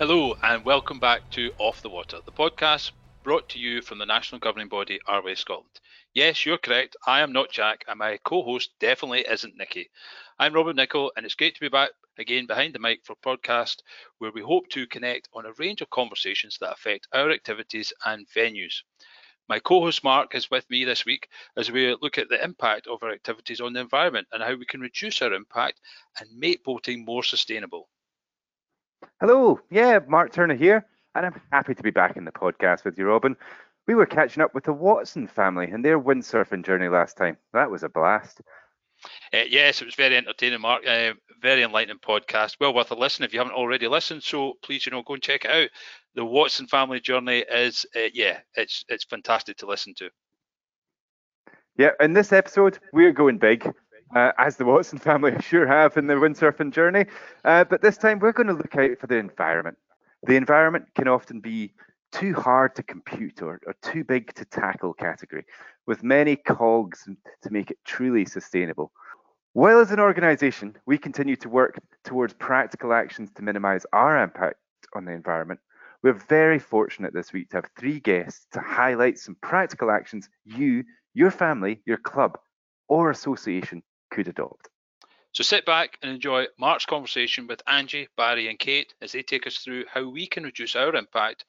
Hello, and welcome back to Off the Water, the podcast brought to you from the national governing body RYA Scotland. Yes, you're correct. I am not Jack, and my co host definitely isn't Nikki. I'm Robin Nichol, and it's great to be back again behind the mic for podcast where we hope to connect on a range of conversations that affect our activities and venues. My co host Mark is with me this week as we look at the impact of our activities on the environment and how we can reduce our impact and make boating more sustainable. Hello, yeah, Mark Turner here, and I'm happy to be back in the podcast with you, Robin. We were catching up with the Watson family and their windsurfing journey last time. That was a blast. Uh, yes, it was very entertaining, Mark. Uh, very enlightening podcast. Well worth a listen if you haven't already listened. So please, you know, go and check it out. The Watson family journey is, uh, yeah, it's it's fantastic to listen to. Yeah, in this episode, we're going big uh, as the Watson family sure have in their windsurfing journey. Uh, but this time we're going to look out for the environment. The environment can often be too hard to compute or, or too big to tackle category, with many cogs to make it truly sustainable. While as an organisation, we continue to work towards practical actions to minimise our impact on the environment, we're very fortunate this week to have three guests to highlight some practical actions you, your family, your club, or association could adopt. So sit back and enjoy Mark's conversation with Angie, Barry, and Kate as they take us through how we can reduce our impact.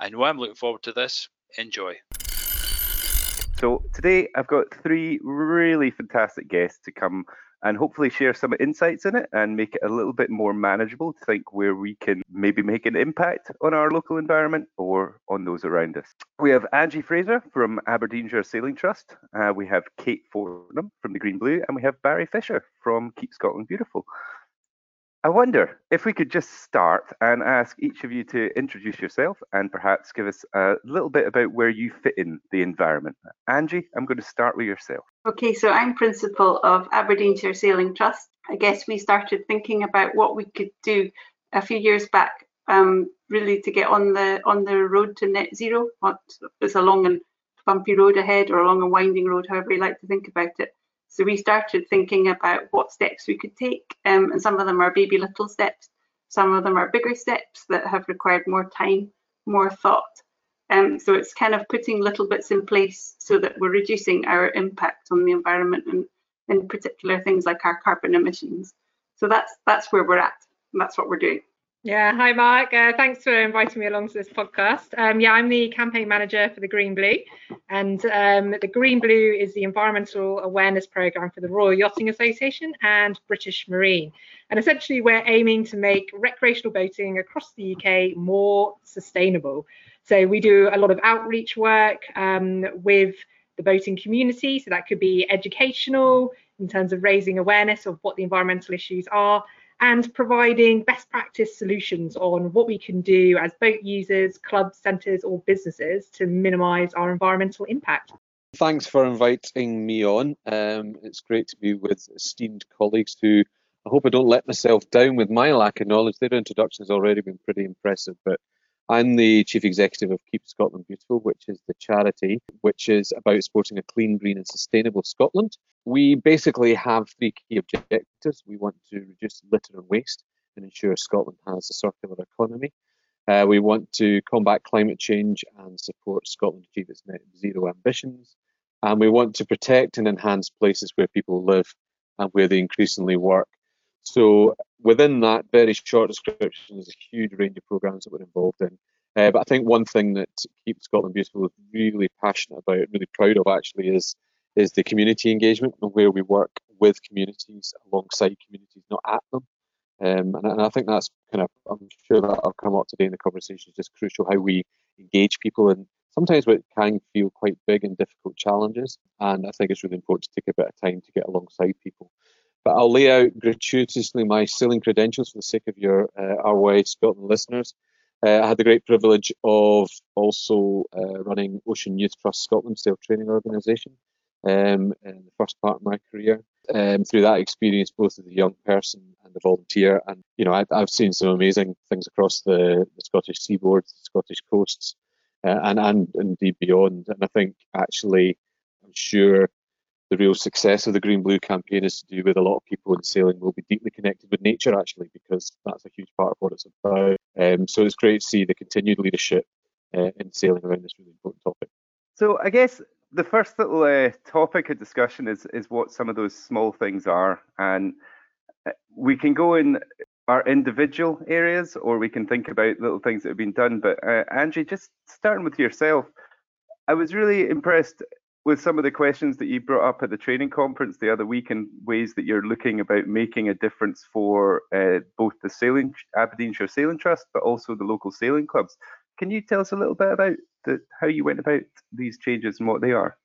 I know I'm looking forward to this. Enjoy. So today I've got three really fantastic guests to come and hopefully share some insights in it and make it a little bit more manageable to think where we can maybe make an impact on our local environment or on those around us. We have Angie Fraser from Aberdeenshire Sailing Trust, uh, we have Kate Fortnam from the Green Blue, and we have Barry Fisher from Keep Scotland Beautiful. I wonder if we could just start and ask each of you to introduce yourself and perhaps give us a little bit about where you fit in the environment. Angie, I'm going to start with yourself. Okay, so I'm principal of Aberdeenshire Sailing Trust. I guess we started thinking about what we could do a few years back, um, really to get on the on the road to net zero. It's a long and bumpy road ahead, or a long and winding road, however you like to think about it. So we started thinking about what steps we could take, um, and some of them are baby little steps, some of them are bigger steps that have required more time, more thought. Um, so it's kind of putting little bits in place so that we're reducing our impact on the environment and in particular things like our carbon emissions. So that's that's where we're at. And that's what we're doing. Yeah, hi Mark. Uh, thanks for inviting me along to this podcast. Um, yeah, I'm the campaign manager for the Green Blue, and um, the Green Blue is the environmental awareness program for the Royal Yachting Association and British Marine. And essentially, we're aiming to make recreational boating across the UK more sustainable. So we do a lot of outreach work um, with the boating community. So that could be educational in terms of raising awareness of what the environmental issues are and providing best practice solutions on what we can do as boat users, clubs, centres, or businesses to minimise our environmental impact. Thanks for inviting me on. Um, it's great to be with esteemed colleagues who I hope I don't let myself down with my lack of knowledge. Their introduction has already been pretty impressive, but I'm the chief executive of Keep Scotland Beautiful, which is the charity which is about supporting a clean, green, and sustainable Scotland. We basically have three key objectives. We want to reduce litter and waste and ensure Scotland has a circular economy. Uh, we want to combat climate change and support Scotland achieve its net zero ambitions. And we want to protect and enhance places where people live and where they increasingly work. So within that very short description, there's a huge range of programs that we're involved in. Uh, but I think one thing that Keep Scotland Beautiful is really passionate about, really proud of actually, is is the community engagement and where we work with communities, alongside communities, not at them. Um, and, and, I think that's kind of, I'm sure that'll come up today in the conversation, is just crucial how we engage people And sometimes what can feel quite big and difficult challenges. And I think it's really important to take a bit of time to get alongside people. But I'll lay out gratuitously my sailing credentials for the sake of your uh, RYA Scotland listeners. Uh, I had the great privilege of also uh, running Ocean Youth Trust Scotland Sail Training Organisation um, in the first part of my career. Um, through that experience, both as a young person and a volunteer, and you know, I, have seen some amazing things across the, the Scottish seaboard, the Scottish coasts, uh, and and indeed beyond. And I think actually, I'm sure the real success of the Green Blue campaign is to do with a lot of people in sailing will be deeply connected with nature, actually, because that's a huge part of what it's about. Um, so it's great to see the continued leadership uh, in sailing around this really important topic. So I guess the first little uh, topic of discussion is is what some of those small things are, and uh, we can go in our individual areas, or we can think about little things that have been done. But uh, Angie, just starting with yourself, I was really impressed with some of the questions that you brought up at the training conference the other week and ways that you're looking about making a difference for uh, both the sailing Aberdeenshire Sailing Trust, but also the local sailing clubs. Can you tell us a little bit about the, how you went about these changes and what they are?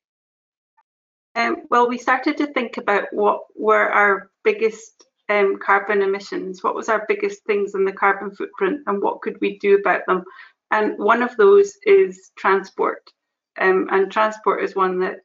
Um, well, we started to think about what were our biggest um, carbon emissions, what was our biggest things in the carbon footprint, and what could we do about them. And one of those is transport. Um, and transport is one that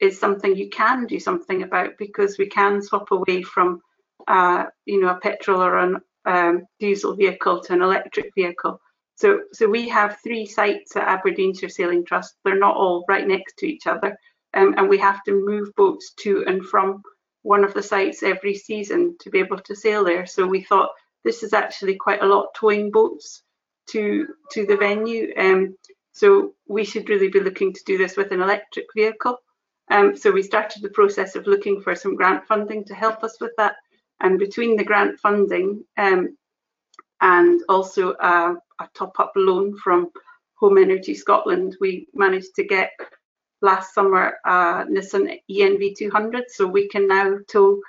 is something you can do something about because we can swap away from, uh, you know, a petrol or a um, diesel vehicle to an electric vehicle. So, so we have three sites at Aberdeenshire Sailing Trust. They're not all right next to each other, um, and we have to move boats to and from one of the sites every season to be able to sail there. So we thought this is actually quite a lot towing boats to to the venue. Um, so we should really be looking to do this with an electric vehicle. Um, so we started the process of looking for some grant funding to help us with that. And between the grant funding um, and also a, a top-up loan from Home Energy Scotland, we managed to get last summer a Nissan ENV 200. So we can now tow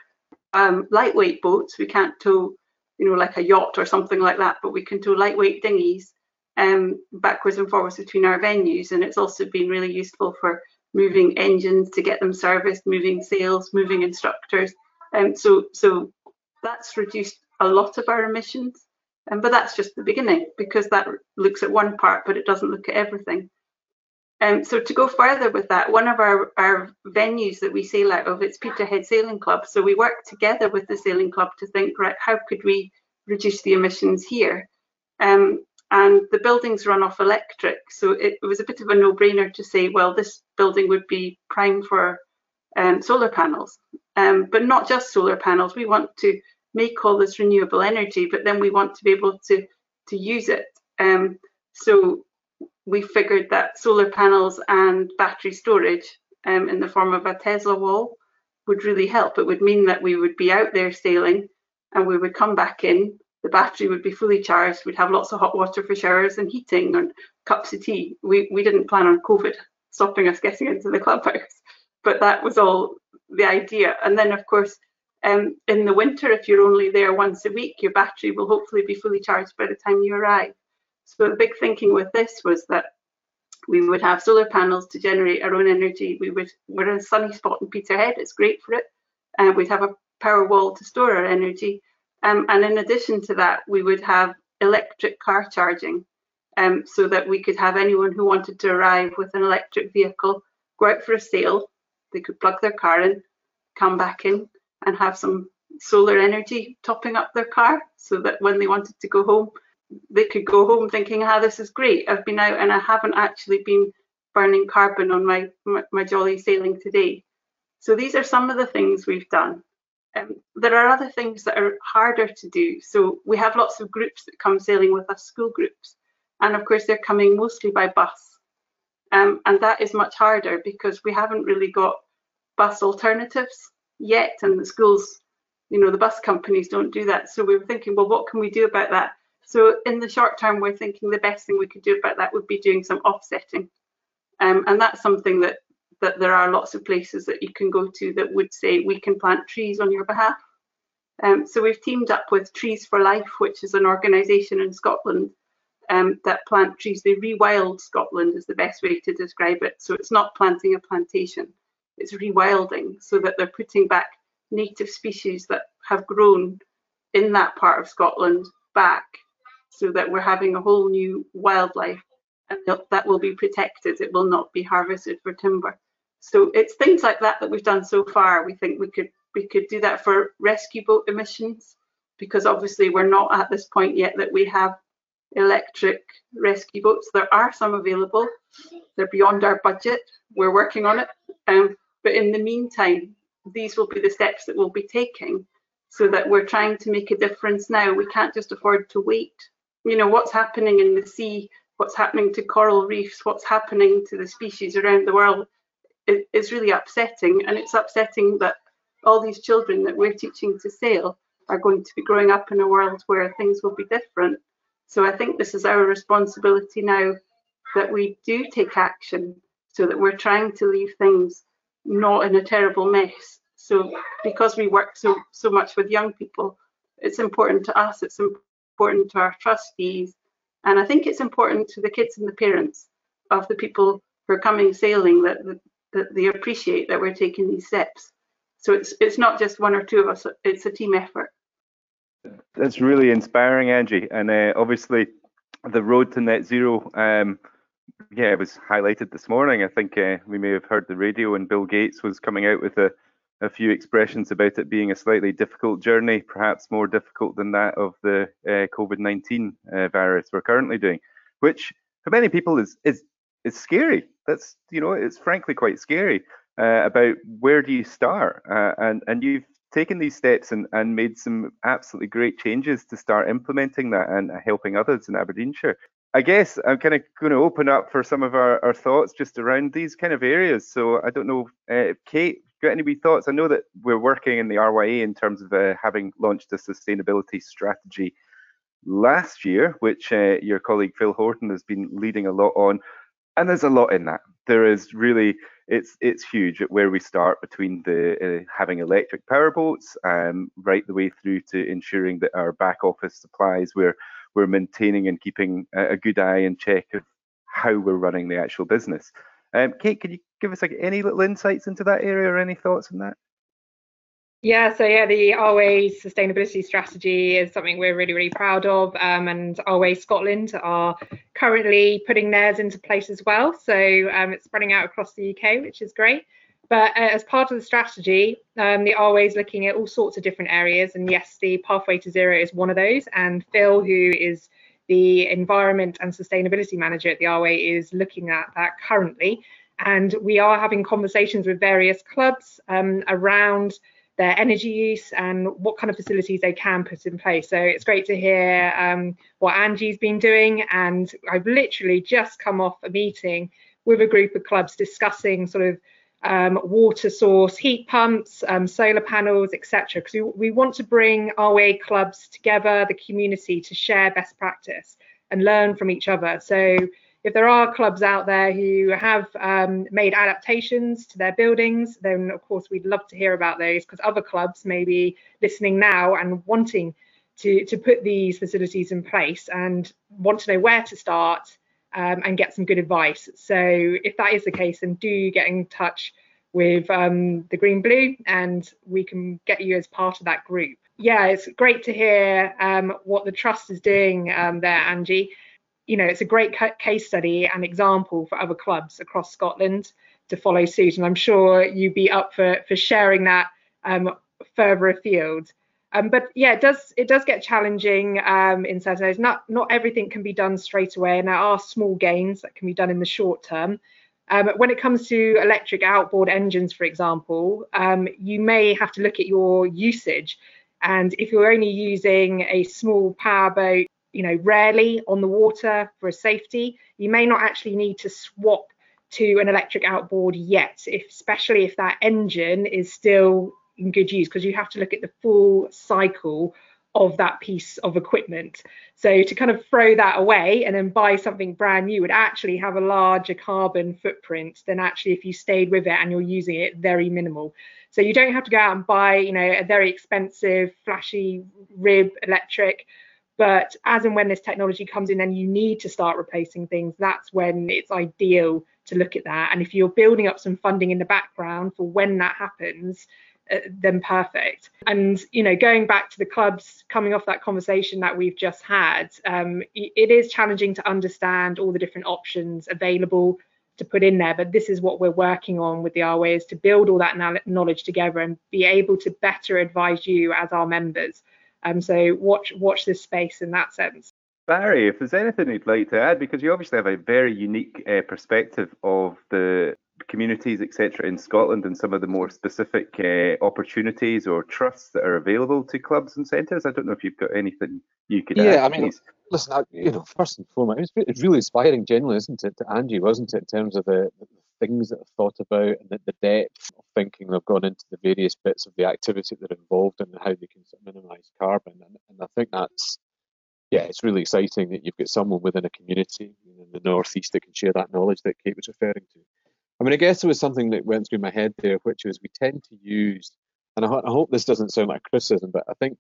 um, lightweight boats. We can't tow, you know, like a yacht or something like that, but we can tow lightweight dinghies um, backwards and forwards between our venues. And it's also been really useful for moving engines to get them serviced, moving sails, moving instructors. Um, so, so that's reduced a lot of our emissions. Um, but that's just the beginning because that looks at one part, but it doesn't look at everything. Um, so to go further with that, one of our, our venues that we sail out of, it's Peterhead Sailing Club. So we work together with the sailing club to think, right, how could we reduce the emissions here? Um, and the buildings run off electric. So it, it was a bit of a no-brainer to say, well, this building would be prime for um, solar panels, um, but not just solar panels. We want to make all this renewable energy, but then we want to be able to to use it. Um, so we figured that solar panels and battery storage um, in the form of a Tesla wall would really help. It would mean that we would be out there sailing and we would come back in the battery would be fully charged. We'd have lots of hot water for showers and heating and cups of tea. We, we didn't plan on COVID stopping us getting into the clubhouse, but that was all the idea. And then, of course, um, in the winter, if you're only there once a week, your battery will hopefully be fully charged by the time you arrive. So the big thinking with this was that we would have solar panels to generate our own energy. We would we're in a sunny spot in Peterhead. It's great for it. And uh, we'd have a power wall to store our energy. Um, and in addition to that, we would have electric car charging um, so that we could have anyone who wanted to arrive with an electric vehicle go out for a sail. They could plug their car in, come back in, and have some solar energy topping up their car so that when they wanted to go home, they could go home thinking, ah, this is great. I've been out and I haven't actually been burning carbon on my, my, my jolly sailing today. So these are some of the things we've done. Um, there are other things that are harder to do. So we have lots of groups that come sailing with us, school groups, and of course they're coming mostly by bus. Um, and that is much harder because we haven't really got bus alternatives yet, and the schools, you know, the bus companies don't do that. So we were thinking, well, what can we do about that? So in the short term, we're thinking the best thing we could do about that would be doing some offsetting. Um, and that's something that that there are lots of places that you can go to that would say we can plant trees on your behalf. Um, so we've teamed up with Trees for Life, which is an organisation in Scotland um, that plant trees. They rewild Scotland is the best way to describe it. So it's not planting a plantation, it's rewilding so that they're putting back native species that have grown in that part of Scotland back so that we're having a whole new wildlife and that will be protected. It will not be harvested for timber. So it's things like that that we've done so far. We think we could we could do that for rescue boat emissions because obviously we're not at this point yet that we have electric rescue boats. There are some available. They're beyond our budget. We're working on it. Um, but in the meantime, these will be the steps that we'll be taking so that we're trying to make a difference now. We can't just afford to wait. You know, what's happening in the sea, what's happening to coral reefs, what's happening to the species around the world is really upsetting. And it's upsetting that all these children that we're teaching to sail are going to be growing up in a world where things will be different. So I think this is our responsibility now that we do take action so that we're trying to leave things not in a terrible mess. So because we work so so much with young people, it's important to us, it's important to our trustees, and I think it's important to the kids and the parents of the people who are coming sailing that, that, they appreciate that we're taking these steps. So it's it's not just one or two of us, it's a team effort. That's really inspiring, Angie. And uh, obviously, the road to net zero, um, yeah, it was highlighted this morning. I think uh, we may have heard the radio, and Bill Gates was coming out with a, a few expressions about it being a slightly difficult journey, perhaps more difficult than that of the uh, COVID 19 uh, virus we're currently doing, which for many people is, is, is scary. That's, you know, it's frankly quite scary. Uh, about where do you start, uh, and and you've taken these steps and, and made some absolutely great changes to start implementing that and helping others in Aberdeenshire. I guess I'm kind of going to open up for some of our, our thoughts just around these kind of areas. So I don't know, uh, Kate, got any thoughts? I know that we're working in the RYA in terms of uh, having launched a sustainability strategy last year, which uh, your colleague Phil Horton has been leading a lot on. And there's a lot in that. There is really it's it's huge at where we start between the uh, having electric power boats um, right the way through to ensuring that our back office supplies we're we're maintaining and keeping a, a good eye and check of how we're running the actual business. Um, Kate, can you give us like any little insights into that area or any thoughts on that? Yeah, so yeah, the RYA sustainability strategy is something we're really, really proud of. Um, and RYA Scotland are currently putting theirs into place as well. So um, it's spreading out across the UK, which is great. But uh, as part of the strategy, um, the RYA is looking at all sorts of different areas. And yes, the Pathway to Zero is one of those. And Phil, who is the Environment and Sustainability Manager at the RYA, is looking at that currently. And we are having conversations with various clubs um, around their energy use and what kind of facilities they can put in place. So it's great to hear um, what Angie's been doing. And I've literally just come off a meeting with a group of clubs discussing sort of um, water source, heat pumps, um, solar panels, etc. Because we, we want to bring RYA clubs together, the community, to share best practice and learn from each other. So if there are clubs out there who have um, made adaptations to their buildings, then of course we'd love to hear about those because other clubs may be listening now and wanting to, to put these facilities in place and want to know where to start um, and get some good advice. So if that is the case, then do get in touch with um, the Green Blue and we can get you as part of that group. Yeah, it's great to hear um, what the trust is doing um, there, Angie you know, it's a great case study and example for other clubs across Scotland to follow suit. And I'm sure you'd be up for, for sharing that um, further afield. Um, but yeah, it does it does get challenging um, in certain areas. Not not everything can be done straight away, and there are small gains that can be done in the short term. Um, when it comes to electric outboard engines, for example, um, you may have to look at your usage. And if you're only using a small power boat you know, rarely on the water for safety, you may not actually need to swap to an electric outboard yet, if, especially if that engine is still in good use, because you have to look at the full cycle of that piece of equipment. So to kind of throw that away and then buy something brand new would actually have a larger carbon footprint than actually if you stayed with it and you're using it very minimal. So you don't have to go out and buy, you know, a very expensive, flashy rib electric but as and when this technology comes in and you need to start replacing things, that's when it's ideal to look at that. And if you're building up some funding in the background for when that happens, uh, then perfect. And you know, going back to the clubs, coming off that conversation that we've just had, um, it is challenging to understand all the different options available to put in there. But this is what we're working on with the RYA is to build all that knowledge together and be able to better advise you as our members um, so watch watch this space in that sense. Barry, if there's anything you'd like to add, because you obviously have a very unique uh, perspective of the communities, etc., in Scotland and some of the more specific uh, opportunities or trusts that are available to clubs and centres? I don't know if you've got anything you could yeah, add. Yeah, I mean, listen, I, you know, first and foremost, it's really inspiring, generally, isn't it, to Angie, wasn't it, in terms of the, the things that I've thought about and the, the depth of thinking they've gone into the various bits of the activity that are involved and how they can sort of minimise carbon. And, and I think that's yeah, it's really exciting that you've got someone within a community in the northeast that can share that knowledge that Kate was referring to. I mean, I guess there was something that went through my head there, which was we tend to use, and I, I hope this doesn't sound like criticism, but I think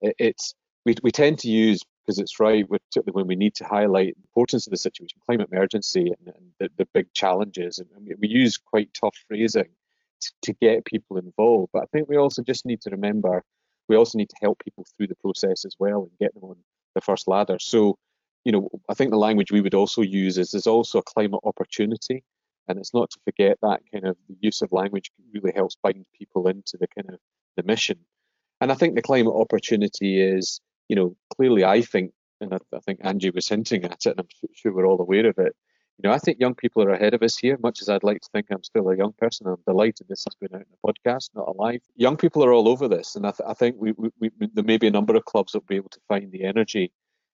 it, it's we, we tend to use because it's right, particularly when we need to highlight the importance of the situation, climate emergency, and, and the, the, big challenges, and we use quite tough phrasing to, to get people involved. But I think we also just need to remember we also need to help people through the process as well and get them on the first ladder. So, you know, I think the language we would also use is there's also a climate opportunity. And it's not to forget that kind of use of language really helps bind people into the kind of the mission. And I think the climate opportunity is, you know, clearly I think, and I, I think Angie was hinting at it, and I'm sure we're all aware of it. You know, I think young people are ahead of us here. Much as I'd like to think I'm still a young person, I'm delighted this has been out in a podcast, not a live. Young people are all over this, and I, th- I think we, we, we, there may be a number of clubs that will be able to find the energy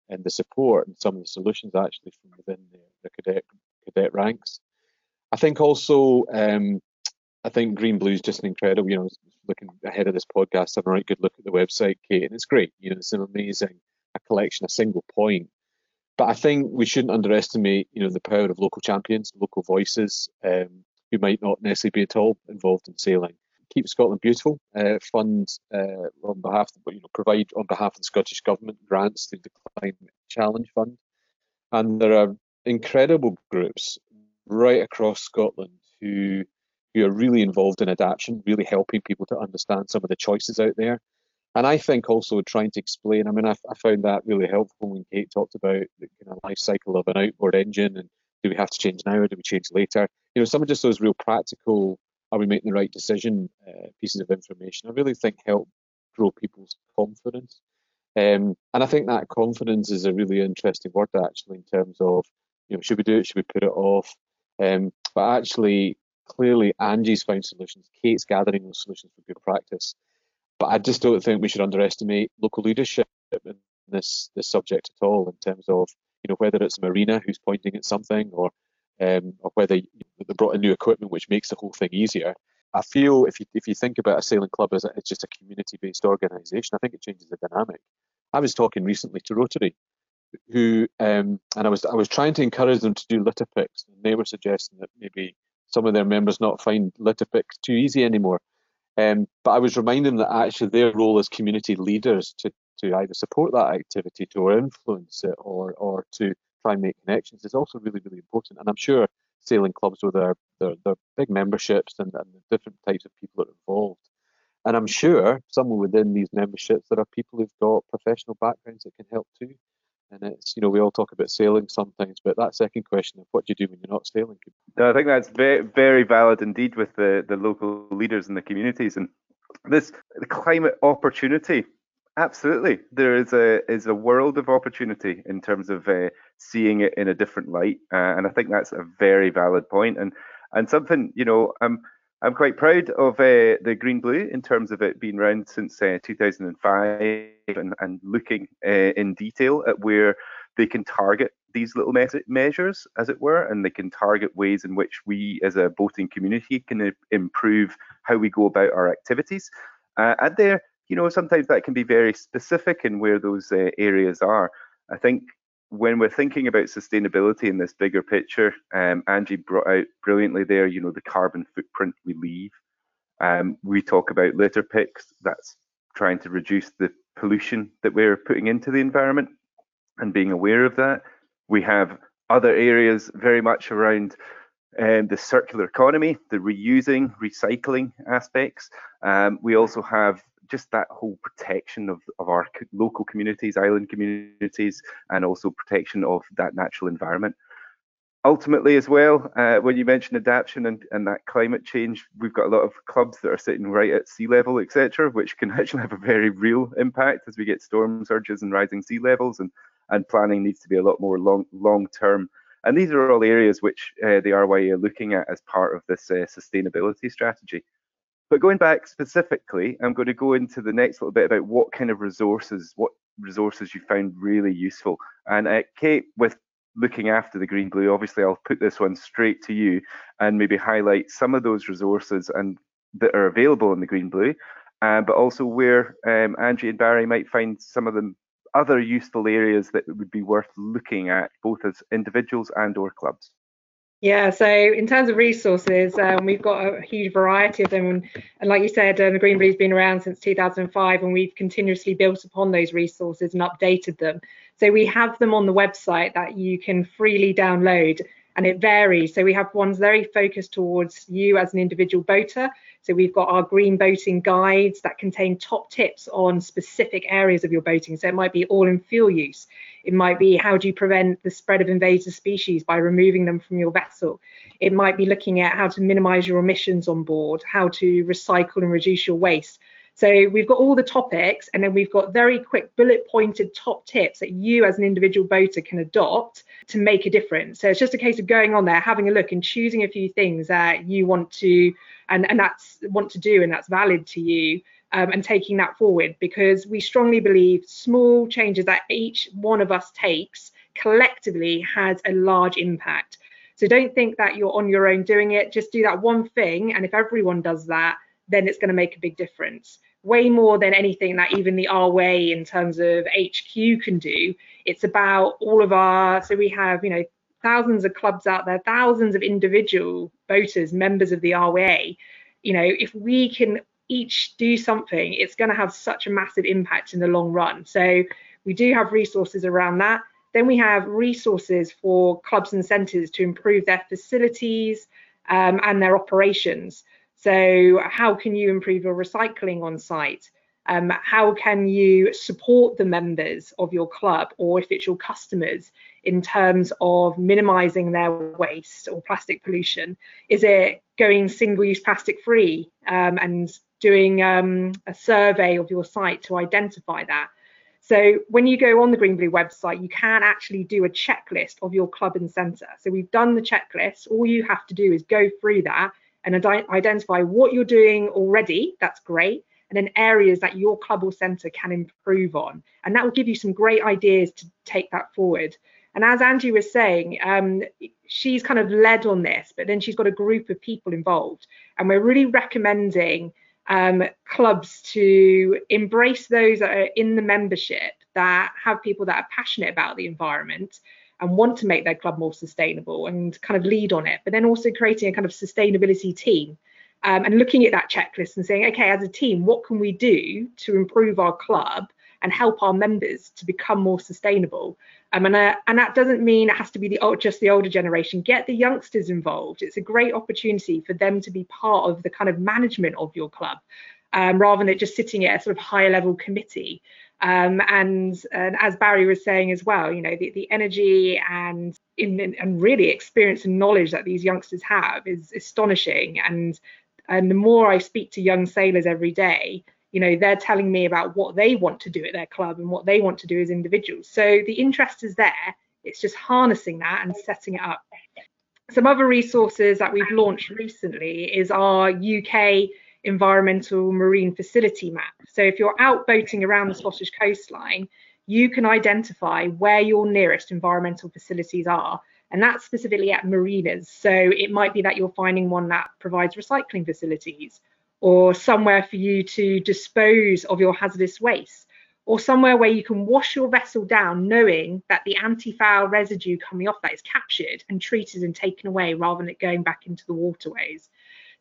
and the support and some of the solutions actually from within the, the cadet cadet ranks. I think also, um, I think Green Blue is just an incredible. You know, looking ahead of this podcast, having a right good look at the website, Kate, and it's great. You know, it's an amazing a collection, a single point but I think we shouldn't underestimate, you know, the power of local champions, local voices, um, who might not necessarily be at all involved in sailing. Keep Scotland Beautiful uh, fund uh, on behalf, of, you know, provide on behalf of the Scottish Government grants through the Climate Challenge Fund, and there are incredible groups right across Scotland who who are really involved in adaptation, really helping people to understand some of the choices out there. And I think also trying to explain, I mean, I, I, found that really helpful when Kate talked about the kind of life cycle of an outboard engine and do we have to change now or do we change later? You know, some of just those real practical, are we making the right decision uh, pieces of information, I really think help grow people's confidence. Um, and I think that confidence is a really interesting word actually in terms of, you know, should we do it? Should we put it off? Um, but actually, clearly, Angie's found solutions. Kate's gathering those solutions for good practice. But I just don't think we should underestimate local leadership in this this subject at all, in terms of you know whether it's Marina who's pointing at something, or um, or whether they brought in new equipment which makes the whole thing easier. I feel if you if you think about a sailing club as a, it's just a community-based organisation, I think it changes the dynamic. I was talking recently to Rotary, who um, and I was I was trying to encourage them to do litter picks, and they were suggesting that maybe some of their members not find picks too easy anymore. Um, but I was reminding them that actually their role as community leaders to, to either support that activity, to or influence it, or or to try and make connections is also really really important. And I'm sure sailing clubs with their their, their big memberships and, and the different types of people that are involved. And I'm sure somewhere within these memberships there are people who've got professional backgrounds that can help too. And it's, you know, we all talk about sailing sometimes, but that second question of what do you do when you're not sailing? No, I think that's very, very valid indeed with the, the local leaders and the communities. And this the climate opportunity, absolutely, there is a is a world of opportunity in terms of uh, seeing it in a different light, uh, and I think that's a very valid point. And and something, you know, I'm I'm quite proud of uh, the Green Blue in terms of it being around since uh, 2005 and, and looking uh, in detail at where they can target these little me measures, as it were, and they can target ways in which we as a boating community can improve how we go about our activities. Uh, and there, you know, sometimes that can be very specific in where those uh, areas are. I think when we're thinking about sustainability in this bigger picture, um, Angie brought out brilliantly there, you know, the carbon footprint we leave. Um, we talk about litter picks, that's trying to reduce the pollution that we're putting into the environment and being aware of that. We have other areas very much around um, the circular economy, the reusing, recycling aspects. Um, we also have just that whole protection of, of our local communities, island communities, and also protection of that natural environment. Ultimately, as well, uh, when you mention adaptation and, and that climate change, we've got a lot of clubs that are sitting right at sea level, etc., which can actually have a very real impact as we get storm surges and rising sea levels, and, and planning needs to be a lot more long long term And these are all areas which uh, the RYA are looking at as part of this uh, sustainability strategy. But going back specifically, I'm going to go into the next little bit about what kind of resources, what resources you found really useful. And uh, Kate, with looking after the green blue, obviously I'll put this one straight to you and maybe highlight some of those resources and that are available in the green blue, uh, but also where um, and Barry might find some of the other useful areas that would be worth looking at, both as individuals and or clubs. Yeah, so in terms of resources, um, we've got a huge variety of them. And, like you said, uh, the Green Blue's been around since 2005, and we've continuously built upon those resources and updated them. So we have them on the website that you can freely download, and it varies. So we have ones very focused towards you as an individual boater. So we've got our green boating guides that contain top tips on specific areas of your boating. So it might be all in fuel use. It might be how do you prevent the spread of invasive species by removing them from your vessel. It might be looking at how to minimize your emissions on board, how to recycle and reduce your waste. So we've got all the topics and then we've got very quick bullet pointed top tips that you as an individual boater can adopt to make a difference. So it's just a case of going on there, having a look and choosing a few things that you want to and, and that's want to do and that's valid to you um, and taking that forward because we strongly believe small changes that each one of us takes collectively has a large impact. So don't think that you're on your own doing it. Just do that one thing. And if everyone does that, then it's going to make a big difference. Way more than anything that even the RYA in terms of HQ can do. It's about all of our, so we have, you know, thousands of clubs out there, thousands of individual voters, members of the RYA. You know, if we can each do something, it's going to have such a massive impact in the long run. So we do have resources around that. Then we have resources for clubs and centres to improve their facilities um, and their operations. So how can you improve your recycling on site? Um, how can you support the members of your club or if it's your customers in terms of minimizing their waste or plastic pollution? Is it going single use plastic free um, and doing um, a survey of your site to identify that? So when you go on the Green Blue website, you can actually do a checklist of your club and centre. So we've done the checklist. All you have to do is go through that and identify what you're doing already. That's great. And then areas that your club or centre can improve on. And that will give you some great ideas to take that forward. And as Angie was saying, um, she's kind of led on this, but then she's got a group of people involved. And we're really recommending um, clubs to embrace those that are in the membership that have people that are passionate about the environment and want to make their club more sustainable and kind of lead on it, but then also creating a kind of sustainability team um, and looking at that checklist and saying, okay, as a team, what can we do to improve our club and help our members to become more sustainable? Um, and, and that doesn't mean it has to be the just the older generation. Get the youngsters involved. It's a great opportunity for them to be part of the kind of management of your club, um, rather than just sitting at a sort of higher level committee. Um, and, and, as Barry was saying as well, you know, the, the energy and in, and really experience and knowledge that these youngsters have is astonishing. And and the more I speak to young sailors every day, you know, they're telling me about what they want to do at their club and what they want to do as individuals. So the interest is there. It's just harnessing that and setting it up. Some other resources that we've launched recently is our UK environmental marine facility map. So if you're out boating around the Scottish coastline, you can identify where your nearest environmental facilities are. And that's specifically at marinas. So it might be that you're finding one that provides recycling facilities or somewhere for you to dispose of your hazardous waste or somewhere where you can wash your vessel down knowing that the anti-foul residue coming off that is captured and treated and taken away rather than it going back into the waterways.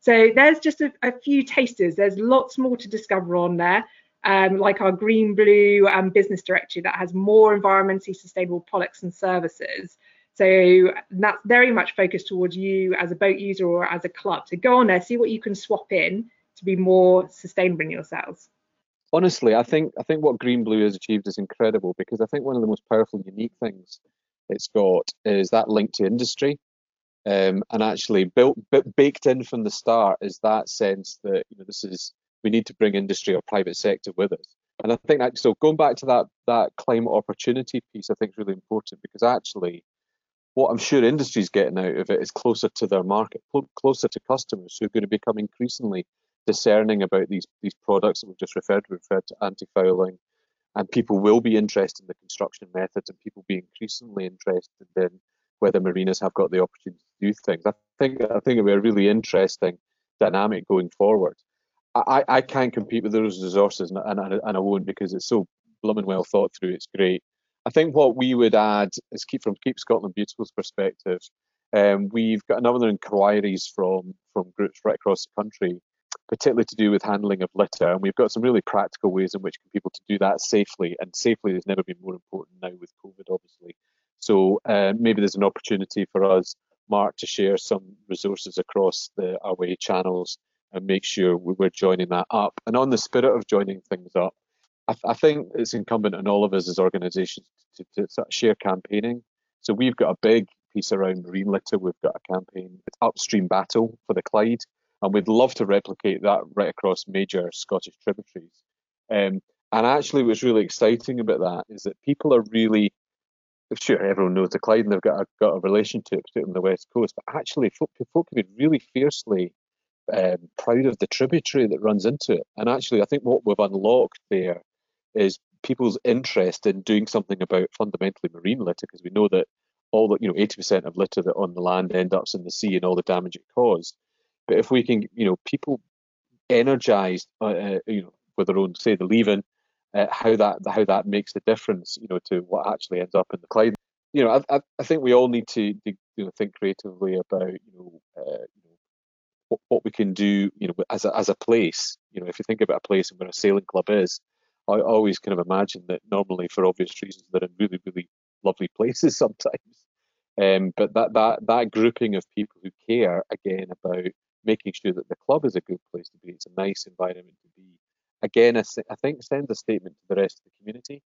So there's just a, a few tasters. There's lots more to discover on there, um, like our green blue um, business directory that has more environmentally sustainable products and services. So that's very much focused towards you as a boat user or as a club. So go on there, see what you can swap in to be more sustainable in yourselves. Honestly, I think I think what Green Blue has achieved is incredible because I think one of the most powerful, unique things it's got is that link to industry. Um, and actually built baked in from the start is that sense that you know this is we need to bring industry or private sector with us and i think that so going back to that that climate opportunity piece i think is really important because actually what I'm sure industry's getting out of it is closer to their market, closer to customers who are going to become increasingly discerning about these these products that we've just referred to, referred to anti-fouling, and people will be interested in the construction methods, and people will be increasingly interested in whether marinas have got the opportunity to do things. I think I think it'll be a really interesting dynamic going forward. I, I can't compete with those resources, and, and, and I won't because it's so blooming well thought through. It's great. I think what we would add is keep from Keep Scotland Beautiful's perspective. Um, we've got another inquiries from from groups right across the country, particularly to do with handling of litter, and we've got some really practical ways in which people to do that safely. And safely has never been more important now with COVID, obviously. So uh, maybe there's an opportunity for us, Mark, to share some resources across the Arway channels and make sure we're joining that up. And on the spirit of joining things up, I, th- I think it's incumbent on all of us as organisations to, to, to share campaigning. So we've got a big piece around marine litter. We've got a campaign, it's Upstream Battle for the Clyde, and we'd love to replicate that right across major Scottish tributaries. Um, and actually, what's really exciting about that is that people are really, sure, everyone knows the Clyde and they've got a, got a relation to it, particularly on the west coast, but actually, folk, folk can be really fiercely um, proud of the tributary that runs into it. And actually, I think what we've unlocked there is people's interest in doing something about fundamentally marine litter because we know that all the you know 80% of litter that on the land end up in the sea and all the damage it caused. But if we can, you know, people energized, uh, uh, you know, with their own say the leaving, uh, how that how that makes the difference, you know, to what actually ends up in the Clyde. You know, I, I think we all need to, to you know think creatively about you know, uh, you know what, what we can do, you know, as a as a place. You know, if you think about a place and where a sailing club is, I always kind of imagine that normally, for obvious reasons, they're in really, really lovely places sometimes. Um, but that, that that grouping of people who care again about making sure that the club is a good place to be, it's a nice environment to be. Again, I, think sends a statement to the rest of the community.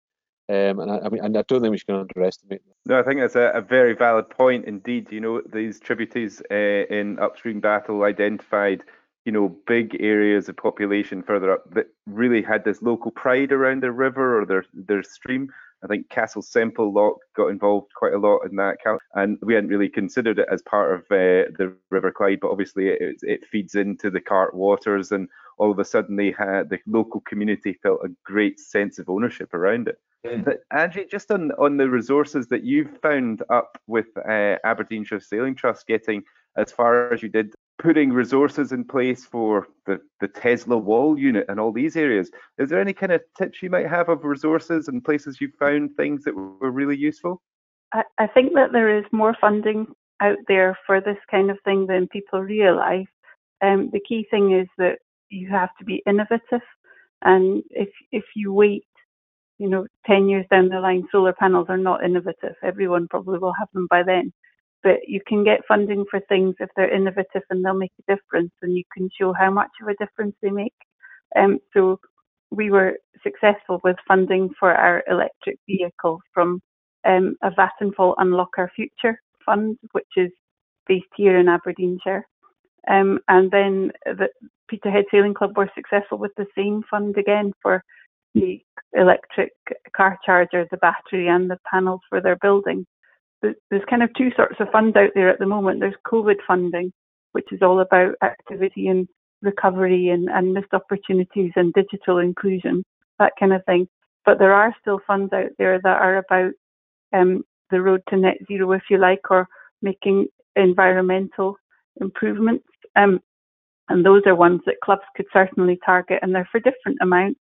Um, and I, I, mean, and I don't think we should underestimate. No, I think that's a, a very valid point indeed. You know, these tributaries uh, in upstream battle identified you know, big areas of population further up that really had this local pride around their river or their their stream. I think Castle Semple Loch got involved quite a lot in that, and we hadn't really considered it as part of uh, the River Clyde, but obviously it, it feeds into the Cart waters, and all of a sudden they had the local community felt a great sense of ownership around it. But Angie, just on on the resources that you've found up with uh, Aberdeenshire Sailing Trust getting as far as you did putting resources in place for the, the Tesla wall unit and all these areas. Is there any kind of tips you might have of resources and places you found things that were really useful? I, I think that there is more funding out there for this kind of thing than people realise. Um, the key thing is that you have to be innovative, and if if you wait, you know, ten years down the line, solar panels are not innovative. Everyone probably will have them by then but you can get funding for things if they're innovative and they'll make a difference and you can show how much of a difference they make. Um, so we were successful with funding for our electric vehicle from um, a Vattenfall Unlock Our Future fund, which is based here in Aberdeenshire. Um, and then the Peterhead Sailing Club were successful with the same fund again for the electric car charger, the battery, and the panels for their building there's kind of two sorts of funds out there at the moment. There's COVID funding, which is all about activity and recovery and, and missed opportunities and digital inclusion, that kind of thing. But there are still funds out there that are about um, the road to net zero, if you like, or making environmental improvements. Um, and those are ones that clubs could certainly target, and they're for different amounts.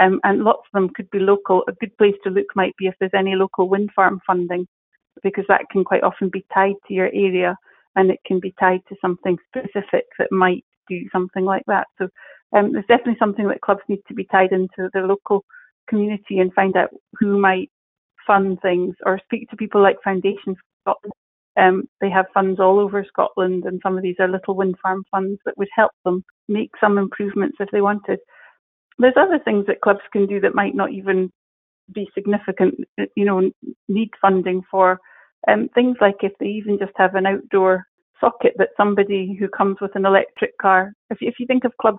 Um, and lots of them could be local. A good place to look might be if there's any local wind farm funding because that can quite often be tied to your area and it can be tied to something specific that might do something like that. So um, there's definitely something that clubs need to be tied into their local community and find out who might fund things or speak to people like Foundations Scotland. Um, they have funds all over Scotland, and some of these are little wind farm funds that would help them make some improvements if they wanted. There's other things that clubs can do that might not even be significant, you know, need funding for. Um, things like if they even just have an outdoor socket that somebody who comes with an electric car, if, if you think of clubs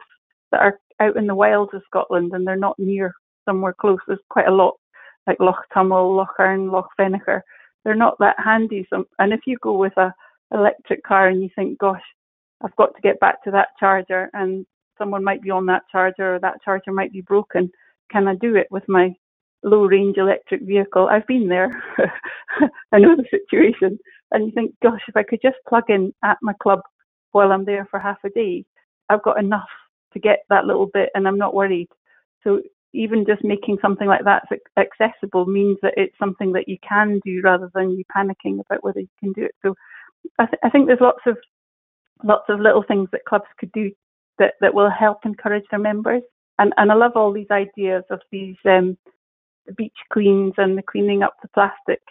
that are out in the wilds of Scotland and they're not near somewhere close, there's quite a lot like Loch Tummel, Loch Earn, Loch Venachar. they're not that handy. So, and if you go with a electric car and you think, gosh, I've got to get back to that charger, and someone might be on that charger or that charger might be broken, can I do it with my low range electric vehicle? I've been there. I know the situation. And you think, gosh, if I could just plug in at my club while I'm there for half a day, I've got enough to get that little bit and I'm not worried. So even just making something like that accessible means that it's something that you can do rather than you panicking about whether you can do it. So I, th- I think there's lots of lots of little things that clubs could do that, that will help encourage their members. And and I love all these ideas of these um, beach cleans and the cleaning up the plastic.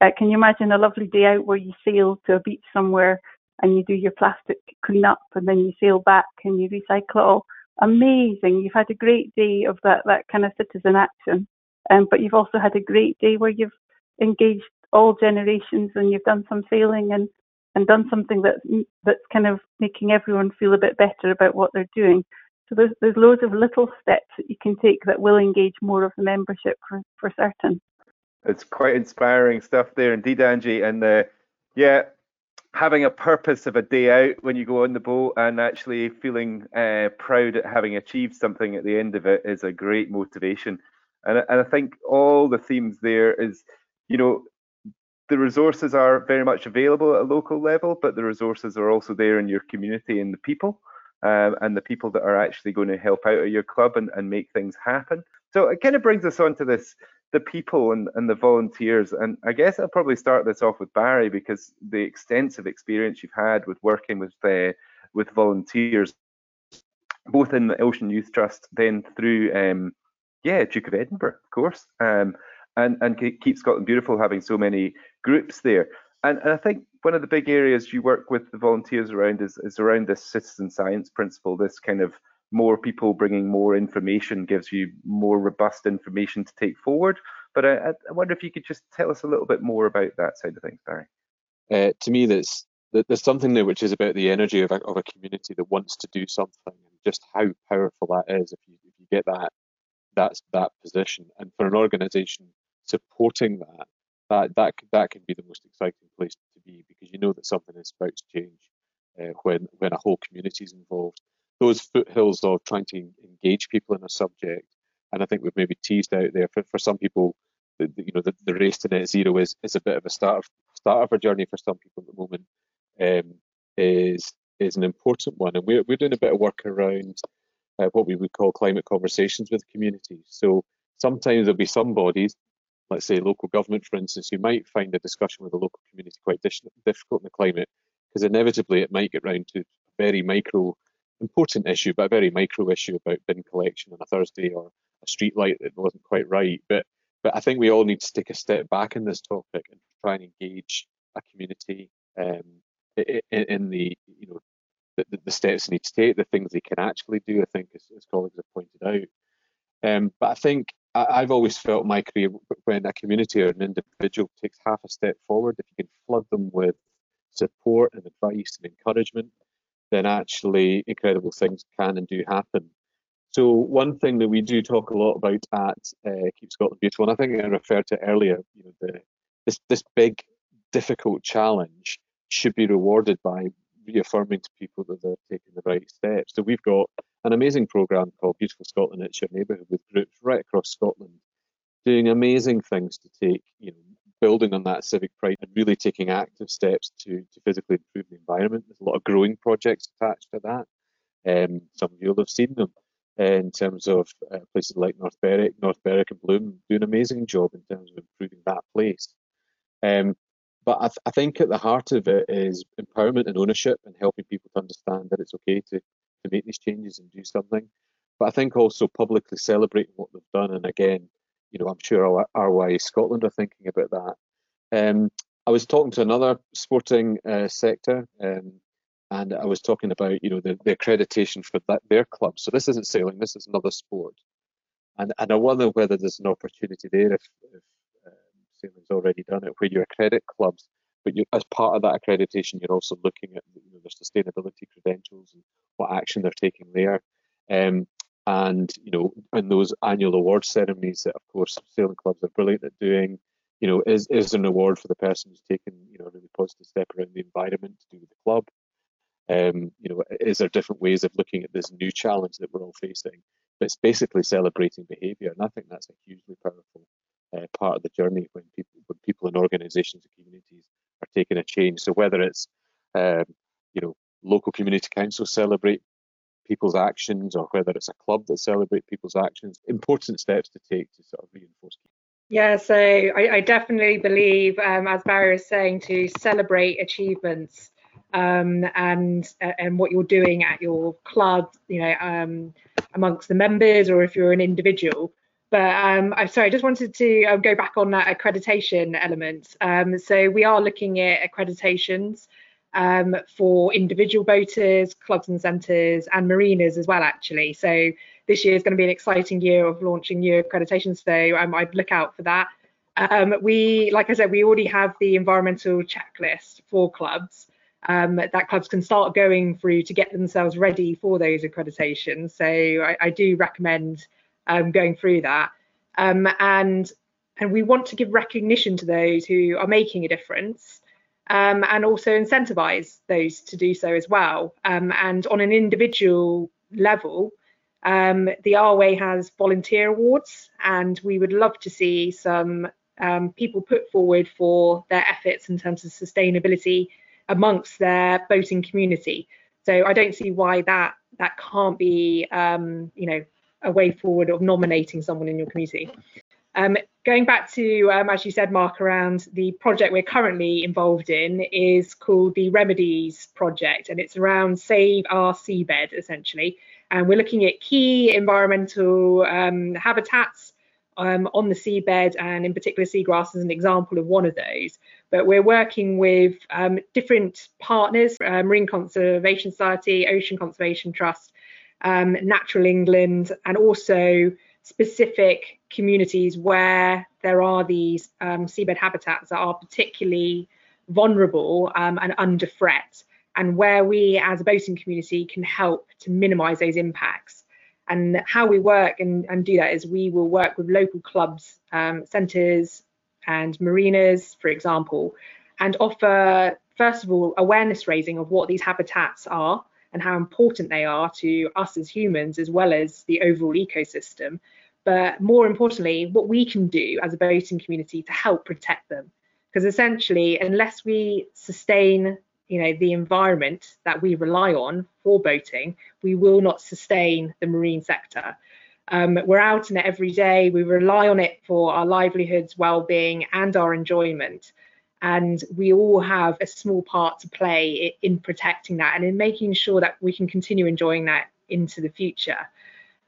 Uh, can you imagine a lovely day out where you sail to a beach somewhere and you do your plastic clean up and then you sail back and you recycle it all? Amazing. You've had a great day of that, that kind of citizen action. Um, but you've also had a great day where you've engaged all generations and you've done some sailing and, and done something that, that's kind of making everyone feel a bit better about what they're doing. So there's, there's loads of little steps that you can take that will engage more of the membership for, for certain. It's quite inspiring stuff there indeed, Angie. And uh, yeah, having a purpose of a day out when you go on the boat and actually feeling uh, proud at having achieved something at the end of it is a great motivation. And, and I think all the themes there is, you know, the resources are very much available at a local level, but the resources are also there in your community and the people um, and the people that are actually going to help out at your club and, and make things happen. So it kind of brings us on to this the people and, and the volunteers. And I guess I'll probably start this off with Barry because the extensive experience you've had with working with uh, with volunteers, both in the Ocean Youth Trust, then through um, yeah Duke of Edinburgh, of course, um, and and keep Scotland beautiful, having so many groups there. And, and I think one of the big areas you work with the volunteers around is, is around this citizen science principle, this kind of more people bringing more information gives you more robust information to take forward. But I, I wonder if you could just tell us a little bit more about that side of things, Barry. Uh, to me, there's there's something there which is about the energy of a, of a community that wants to do something, and just how powerful that is if you if you get that that's that position, and for an organisation supporting that, that that that can be the most exciting place to be because you know that something is about to change uh, when when a whole community is involved. Those foothills of trying to engage people in a subject, and I think we've maybe teased out there for, for some people, the, the, you know, the, the race to net zero is, is a bit of a start of start of a journey for some people at the moment. Um, is is an important one, and we're we're doing a bit of work around uh, what we would call climate conversations with communities. So sometimes there'll be some bodies let's say local government, for instance, you might find a discussion with the local community quite difficult in the climate because inevitably it might get round to a very micro, important issue, but a very micro issue about bin collection on a Thursday or a street light that wasn't quite right. But but I think we all need to take a step back in this topic and try and engage a community um, in, in, the you know the, the, steps they need to take, the things they can actually do. I think, as, as colleagues have pointed out. Um, but I think I, have always felt my career when a community or an individual takes half a step forward, if you can flood them with support and advice and encouragement, then actually incredible things can and do happen. So one thing that we do talk a lot about at uh, Keep Scotland Beautiful, and I think I referred to earlier, you know, the, this this big difficult challenge should be rewarded by reaffirming to people that they're taking the right steps. So we've got an amazing program called Beautiful Scotland It's Your Neighbourhood with groups right across Scotland doing amazing things to take, you know, building on that civic pride and really taking active steps to, to physically improve the environment. There's a lot of growing projects attached to that. Um, some of you will have seen them uh, in terms of uh, places like North Berwick, North Berwick and Bloom do an amazing job in terms of improving that place. Um, but I, th- I, think at the heart of it is empowerment and ownership and helping people to understand that it's okay to, to make these changes and do something. But I think also publicly celebrating what they've done. And again, you know, I'm sure our RYA Scotland are thinking about that. Um, I was talking to another sporting uh, sector, um, and I was talking about, you know, the, the accreditation for that, their club. So this isn't sailing, this is another sport. And, and I wonder whether there's an opportunity there if, if Sailing's already done it, where you accredit clubs, but as part of that accreditation, you're also looking at you know, their sustainability credentials and what action they're taking there. Um, and you know, in those annual award ceremonies that, of course, sailing clubs are brilliant at doing, you know, is is an award for the person who's taken you know a really positive step around the environment to do with the club. Um, you know, is there different ways of looking at this new challenge that we're all facing? It's basically celebrating behaviour, and I think that's a hugely powerful uh, part of the journey when people, when people in organisations and communities are taking a change. So whether it's um, you know local community councils celebrate people's actions, or whether it's a club that celebrate people's actions, important steps to take to sort of reinforce. Yeah, so I, I definitely believe, um, as Barry was saying, to celebrate achievements um, and and what you're doing at your club, you know, um, amongst the members, or if you're an individual. But um, I'm sorry, I just wanted to uh, go back on that accreditation element. Um, so we are looking at accreditations um, for individual boaters, clubs and centres, and marinas as well, actually. So this year is going to be an exciting year of launching new accreditations. So um, I'd look out for that. Um, we, like I said, we already have the environmental checklist for clubs that clubs can start going through to get themselves ready for those accreditations. So I, I do recommend um, going through that. Um, and and we want to give recognition to those who are making a difference um, and also incentivize those to do so as well. Um, and on an individual level, um, the RYA has volunteer awards, and we would love to see some um, people put forward for their efforts in terms of sustainability amongst their boating community. So I don't see why that that can't be, um, you know, a way forward of nominating someone in your community. Um, going back to, um, as you said, Mark, around the project we're currently involved in is called the Remedies Project, and it's around Save Our Seabed, essentially. And we're looking at key environmental um, habitats um, on the seabed, and in particular, seagrass is an example of one of those. But we're working with um, different partners, uh, Marine Conservation Society, Ocean Conservation Trust, um, Natural England, and also specific communities where there are these um, seabed habitats that are particularly vulnerable um, and under threat, and where we as a boating community can help to minimise those impacts. And how we work and, and, do that is we will work with local clubs, um, centres, and marinas, for example, and offer, first of all, awareness raising of what these habitats are and how important they are to us as humans as well as the overall ecosystem. But more importantly, what we can do as a boating community to help protect them. Because essentially, unless we sustain you know the environment that we rely on for boating, we will not sustain the marine sector. Um, we're out in it every day. We rely on it for our livelihoods, well-being, and our enjoyment and we all have a small part to play in protecting that and in making sure that we can continue enjoying that into the future.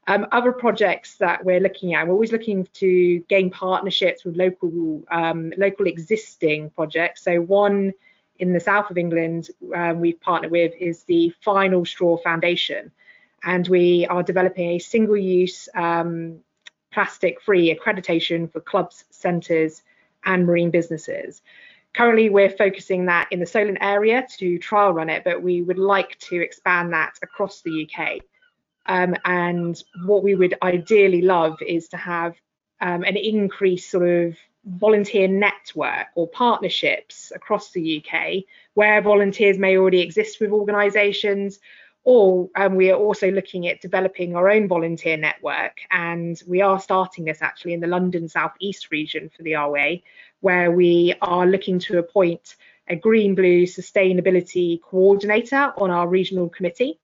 Um, other projects that we're looking at, we're always looking to gain partnerships with local um, local existing projects. So one in the south of England um, we've partnered with is the Final Straw Foundation, and we are developing a single-use um, plastic-free accreditation for clubs, centres, and marine businesses. Currently, we're focusing that in the Solent area to trial run it, but we would like to expand that across the UK. Um, and what we would ideally love is to have um, an increased sort of volunteer network or partnerships across the UK where volunteers may already exist with organisations or um, we are also looking at developing our own volunteer network and we are starting this actually in the London South East region for the RYA where we are looking to appoint a green blue sustainability coordinator on our regional committee.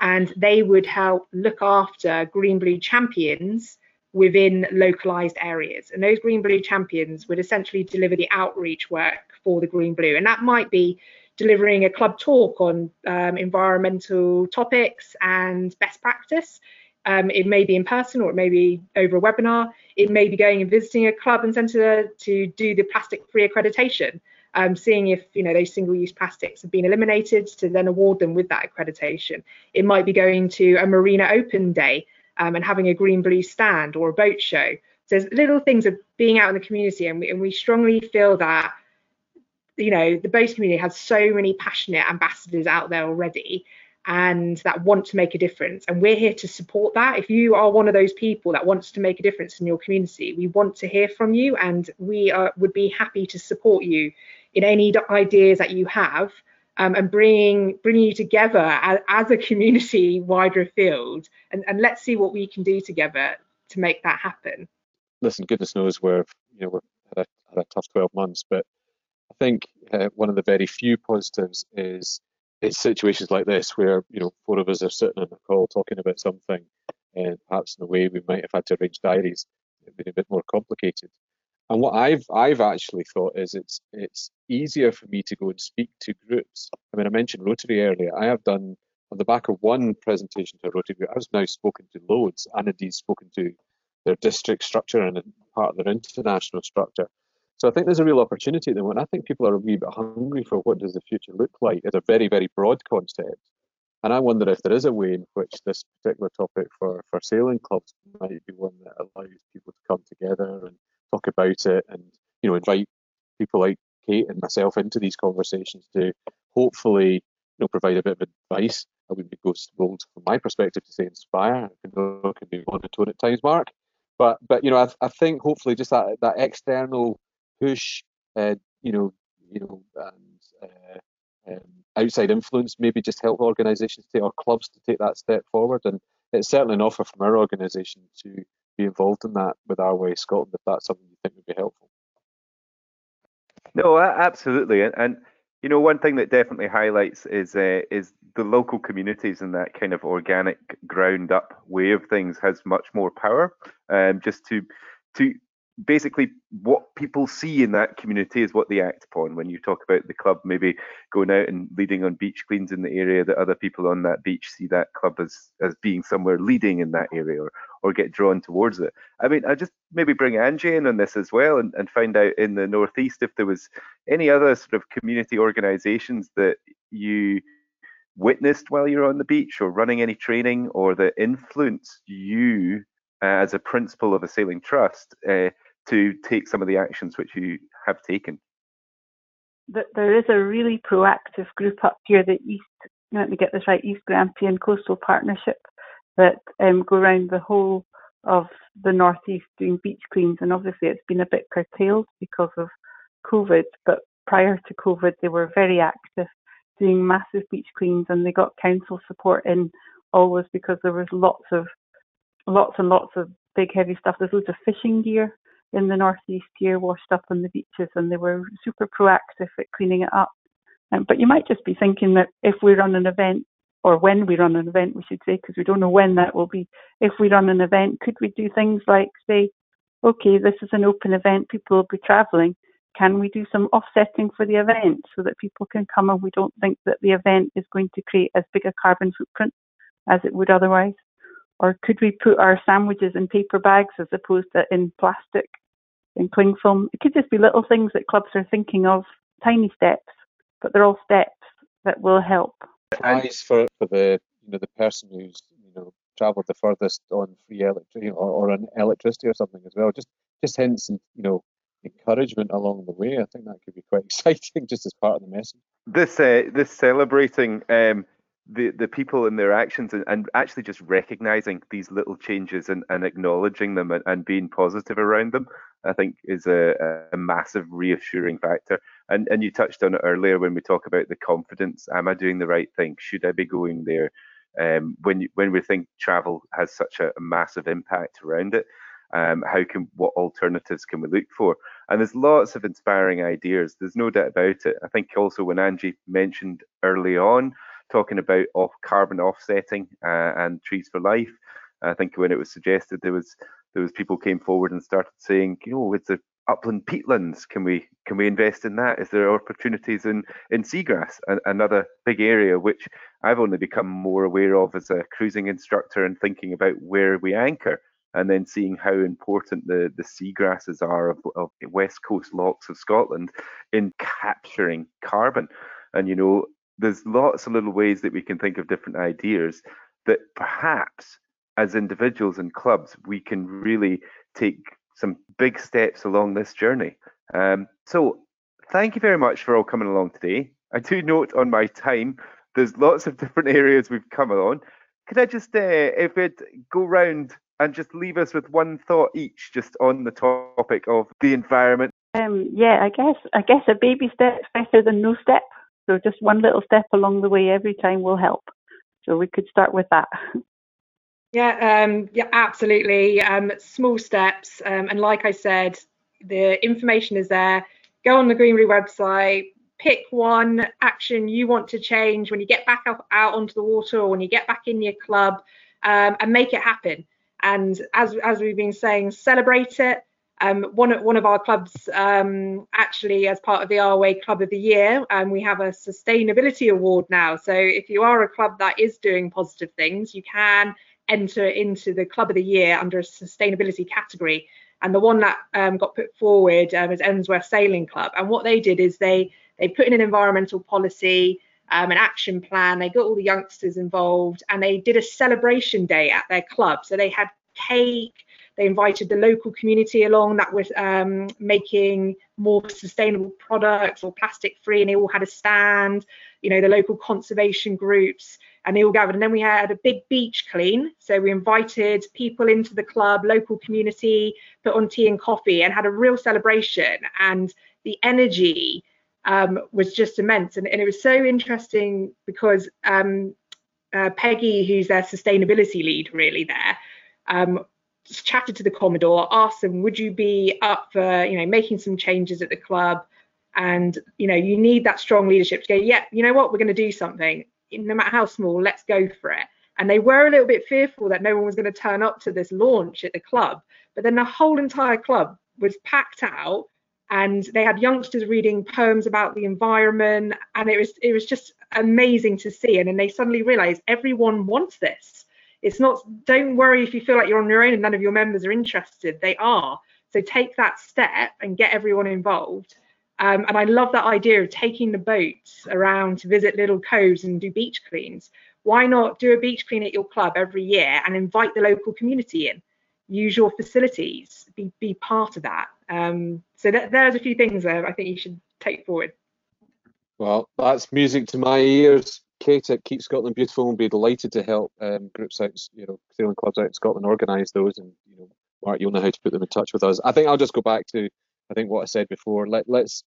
And they would help look after green blue champions within localized areas. And those green blue champions would essentially deliver the outreach work for the green blue. And that might be delivering a club talk on um, environmental topics and best practice um, it may be in person or it may be over a webinar. It may be going and visiting a club and centre to do the plastic-free accreditation, um, seeing if you know those single-use plastics have been eliminated to then award them with that accreditation. It might be going to a Marina Open Day um, and having a green blue stand or a boat show. So there's little things of being out in the community, and we, and we strongly feel that you know the boat community has so many passionate ambassadors out there already and that want to make a difference. And we're here to support that. If you are one of those people that wants to make a difference in your community, we want to hear from you and we are, would be happy to support you in any ideas that you have um, and bringing bringing you together as, as a community wider field. and, and let's see what we can do together to make that happen. Listen, goodness knows we're you know we've had a, had a tough 12 months, but I think uh, one of the very few positives is it's situations like this where you know four of us are sitting on a call talking about something, and perhaps in a way we might have had to arrange diaries. It'd been a bit more complicated. And what I've I've actually thought is it's it's easier for me to go and speak to groups. I mean, I mentioned Rotary earlier. I have done on the back of one presentation to a Rotary group. I've now spoken to loads, and indeed spoken to their district structure and part of their international structure. So I think there's a real opportunity at the moment. I think people are a wee bit hungry for what does the future look like as a very, very broad concept. And I wonder if there is a way in which this particular topic for, for sailing clubs might be one that allows people to come together and talk about it and, you know, invite people like Kate and myself into these conversations to hopefully, you know, provide a bit of advice. I would be ghost bold from my perspective to say inspire. It can be monotone at times, Mark. But but you know, I, I think hopefully just that that external push, uh, you know, you know, and uh, um, outside influence maybe just help organisations to or clubs to take that step forward. And it's certainly an offer from our organisation to be involved in that with RYA Scotland if that's something you think would be helpful. No, absolutely, and, and you know one thing that definitely highlights is uh, is the local communities and that kind of organic ground up way of things has much more power. Um, just to to basically what people see in that community is what they act upon. When you talk about the club maybe going out and leading on beach cleans in the area that other people on that beach see that club as as being somewhere leading in that area or or get drawn towards it. I mean i just maybe bring angie in on this as well and, and find out in the northeast if there was any other sort of community organizations that you witnessed while you're on the beach or running any training or that influenced you as a principal of a sailing trust uh, to take some of the actions which you have taken? There is a really proactive group up here, the East, let me get this right, East Grampian Coastal Partnership, that um, go around the whole of the Northeast doing beach cleans. And obviously, it's been a bit curtailed because of COVID, but prior to COVID, they were very active doing massive beach cleans and they got council support in always because there was lots of lots and lots of big heavy stuff. There's loads of fishing gear in the northeast here washed up on the beaches and they were super proactive at cleaning it up. Um, but you might just be thinking that if we run an event, or when we run an event, we should say, because we don't know when that will be, if we run an event, could we do things like say, okay, this is an open event, people will be travelling. Can we do some offsetting for the event so that people can come and we don't think that the event is going to create as big a carbon footprint as it would otherwise? Or could we put our sandwiches in paper bags as opposed to in plastic? In cling film. It could just be little things that clubs are thinking of, tiny steps, but they're all steps that will help. Nice for, for the you know the person who's you know travelled the furthest on free electricity or, or on electricity or something as well. Just just hints and you know encouragement along the way. I think that could be quite exciting just as part of the message. This uh, this celebrating um, the the people and their actions and, and actually just recognizing these little changes and, and acknowledging them and, and being positive around them i think is a, a massive reassuring factor. And and you touched on it earlier when we talk about the confidence. Am i doing the right thing? Should i be going there? Um, when you, when we think travel has such a, a massive impact around it um, how can what alternatives can we look for? And there's lots of inspiring ideas. There's no doubt about it. I think also when angie mentioned early on talking about off carbon offsetting uh, and trees for life. I think when it was suggested, there was there was people came forward and started saying, you know, it's a upland peatlands. Can we can we invest in that? Is there opportunities in in seagrass, another big area which I've only become more aware of as a cruising instructor and thinking about where we anchor, and then seeing how important the the seagrasses are of, of west coast lochs of Scotland in capturing carbon. And you know, there's lots of little ways that we can think of different ideas that perhaps as individuals and clubs we can really take some big steps along this journey. Um, so thank you very much for all coming along today. I do note on my time there's lots of different areas we've come along. Could I just, uh, if it go round and just leave us with one thought each, just on the topic of the environment? Um, yeah, I guess I guess a baby step's better than no step. So just one little step along the way every time will help. So we could start with that. Yeah, um, yeah, absolutely. Um, small steps, um, and like I said, the information is there. Go on the Green Blue website, pick one action you want to change when you get back up, out onto the water or when you get back in your club, um, and make it happen. And as as we've been saying, celebrate it. Um, one of one of our clubs um, actually, as part of the RYA Club of the Year, um, we have a sustainability award now. So if you are a club that is doing positive things, you can enter into the Club of the Year under a sustainability category. And the one that um, got put forward um, is Emsworth Sailing Club. And what they did is they they put in an environmental policy, um, an action plan. They got all the youngsters involved, and they did a celebration day at their club. So they had cake. They invited the local community along that was um, making more sustainable products or plastic free, and they all had a stand. You know, the local conservation groups and they all gathered. And then we had a big beach clean. So we invited people into the club, local community, put on tea and coffee, and had a real celebration. And the energy um, was just immense. And, and, it was so interesting because um, uh, Peggy, who's their sustainability lead, really there. Um, chatted to the commodore asked them would you be up for you know making some changes at the club? And you know you need that strong leadership to go yeah you know what? We're going to do something. No matter how small, let's go for it. And they were a little bit fearful that no one was going to turn up to this launch at the club. But then the whole entire club was packed out and they had youngsters reading poems about the environment and it was it was just amazing to see. And then they suddenly realized everyone wants this it's not don't worry if you feel like you're on your own and none of your members are interested they are so take that step and get everyone involved um, and I love that idea of taking the boats around to visit little coves and do beach cleans. Why not do a beach clean at your club every year and invite the local community in? Use your facilities, be, be part of that. Um, so there's a few things there I think you should take forward. Well, that's music to my ears. Kate at Keep Scotland Beautiful will be delighted to help um, groups out, you know, sailing clubs out in Scotland organise those, and you know, Mark, you'll know how to put them in touch with us. I think I'll just go back to I think what I said before. Let let's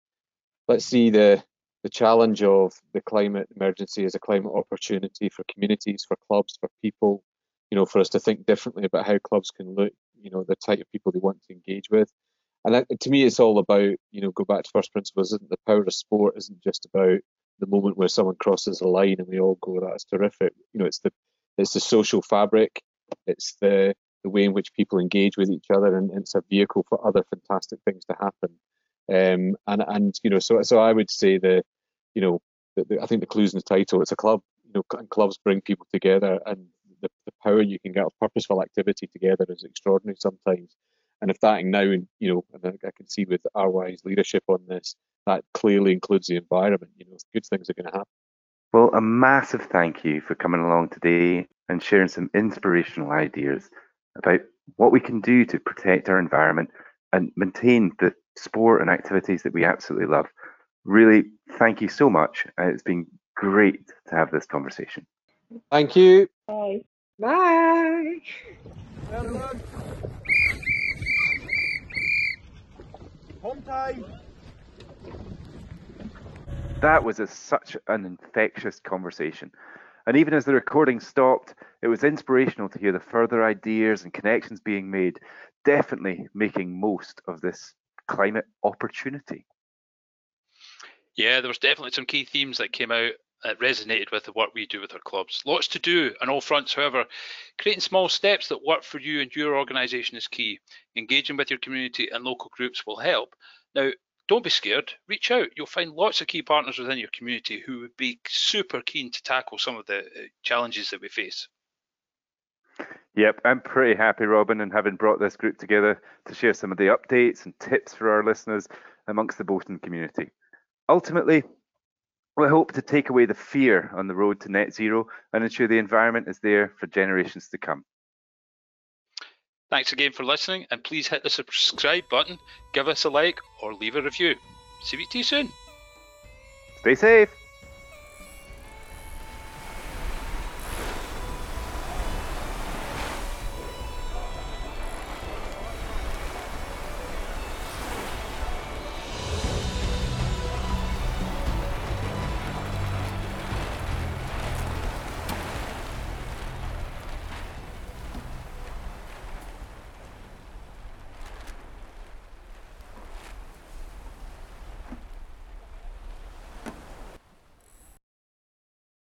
let's see the the challenge of the climate emergency as a climate opportunity for communities, for clubs, for people. You know, for us to think differently about how clubs can look. You know, the type of people they want to engage with. And that, to me, it's all about you know go back to first principles. Isn't the power of sport isn't just about the moment where someone crosses a line and we all go, that's terrific. You know, it's the it's the social fabric. It's the the way in which people engage with each other, and it's a vehicle for other fantastic things to happen. Um, and and you know, so so I would say the, you know, the, the, I think the clues in the title. It's a club. You know, and clubs bring people together, and the, the power you can get of purposeful activity together is extraordinary sometimes. And if that now, you know, and I can see with RYA's leadership on this, that clearly includes the environment. You know, good things are going to happen. Well, a massive thank you for coming along today and sharing some inspirational ideas about what we can do to protect our environment and maintain the sport and activities that we absolutely love. Really, thank you so much. It's been great to have this conversation. Thank you. Bye. Bye. Home time. That was a, such an infectious conversation. And even as the recording stopped, it was inspirational to hear the further ideas and connections being made, definitely making most of this climate opportunity. Yeah, there was definitely some key themes that came out that resonated with the work we do with our clubs. Lots to do on all fronts, however. Creating small steps that work for you and your organisation is key. Engaging with your community and local groups will help. Now, don't be scared. Reach out. You'll find lots of key partners within your community who would be super keen to tackle some of the uh, challenges that we face. Yep, I'm pretty happy, Robin, and having brought this group together to share some of the updates and tips for our listeners amongst the boating community. Ultimately, we hope to take away the fear on the road to net zero and ensure the environment is there for generations to come. Thanks again for listening, and please hit the subscribe button, give us a like, or leave a review. See you soon. Stay safe.